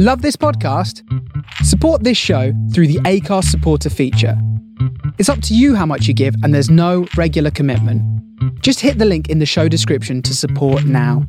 Love this podcast? Support this show through the Acast supporter feature. It's up to you how much you give, and there's no regular commitment. Just hit the link in the show description to support now.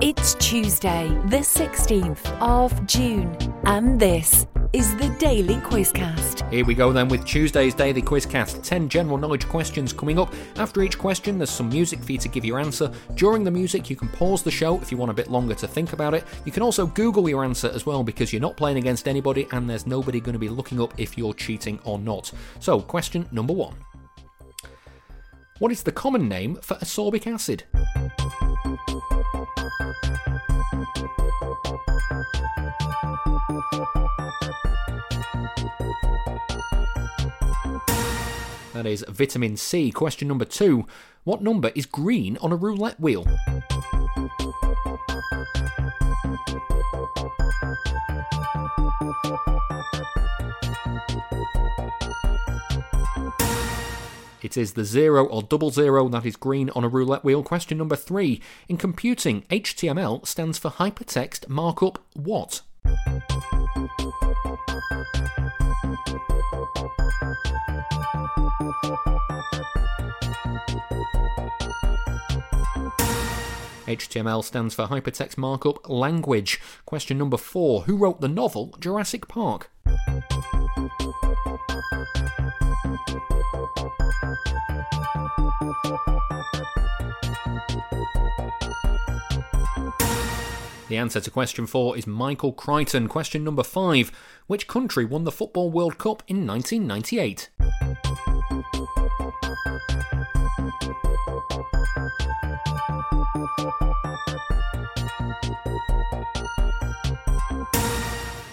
It's Tuesday, the 16th of June, and this is the Daily Quizcast. Here we go then with Tuesday's Daily Quizcast. 10 general knowledge questions coming up. After each question, there's some music for you to give your answer. During the music, you can pause the show if you want a bit longer to think about it. You can also Google your answer as well because you're not playing against anybody and there's nobody going to be looking up if you're cheating or not. So, question number one What is the common name for ascorbic acid? That is vitamin C. Question number two What number is green on a roulette wheel? It is the zero or double zero that is green on a roulette wheel. Question number three. In computing, HTML stands for Hypertext Markup What? HTML stands for Hypertext Markup Language. Question number four Who wrote the novel Jurassic Park? The answer to question four is Michael Crichton. Question number five Which country won the Football World Cup in 1998?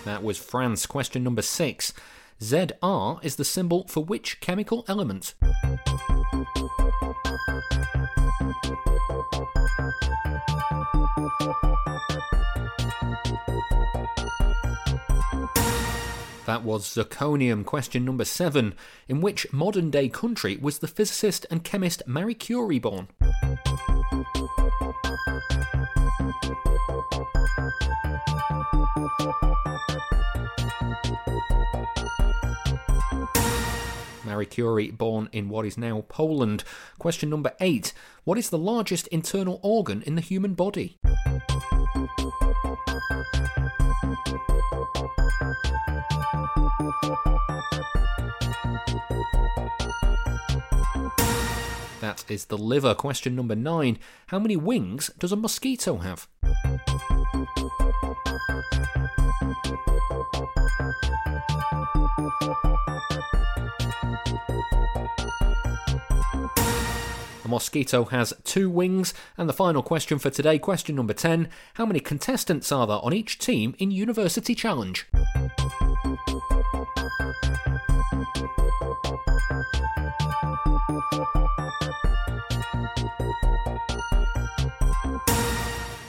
That was France. Question number six. ZR is the symbol for which chemical element? That was zirconium. Question number seven. In which modern day country was the physicist and chemist Marie Curie born? Marie Curie, born in what is now Poland. Question number eight What is the largest internal organ in the human body? That is the liver. Question number nine How many wings does a mosquito have? A mosquito has two wings. And the final question for today, question number 10 How many contestants are there on each team in University Challenge?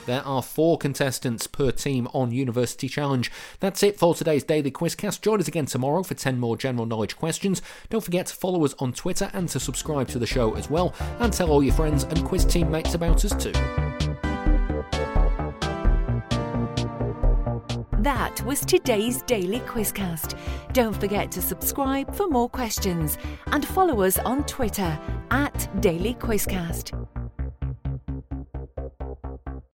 There are four contestants per team on University Challenge. That's it for today's Daily Quizcast. Join us again tomorrow for 10 more general knowledge questions. Don't forget to follow us on Twitter and to subscribe to the show as well. And tell all your friends and quiz teammates about us too. That was today's Daily Quizcast. Don't forget to subscribe for more questions and follow us on Twitter at Daily Quizcast.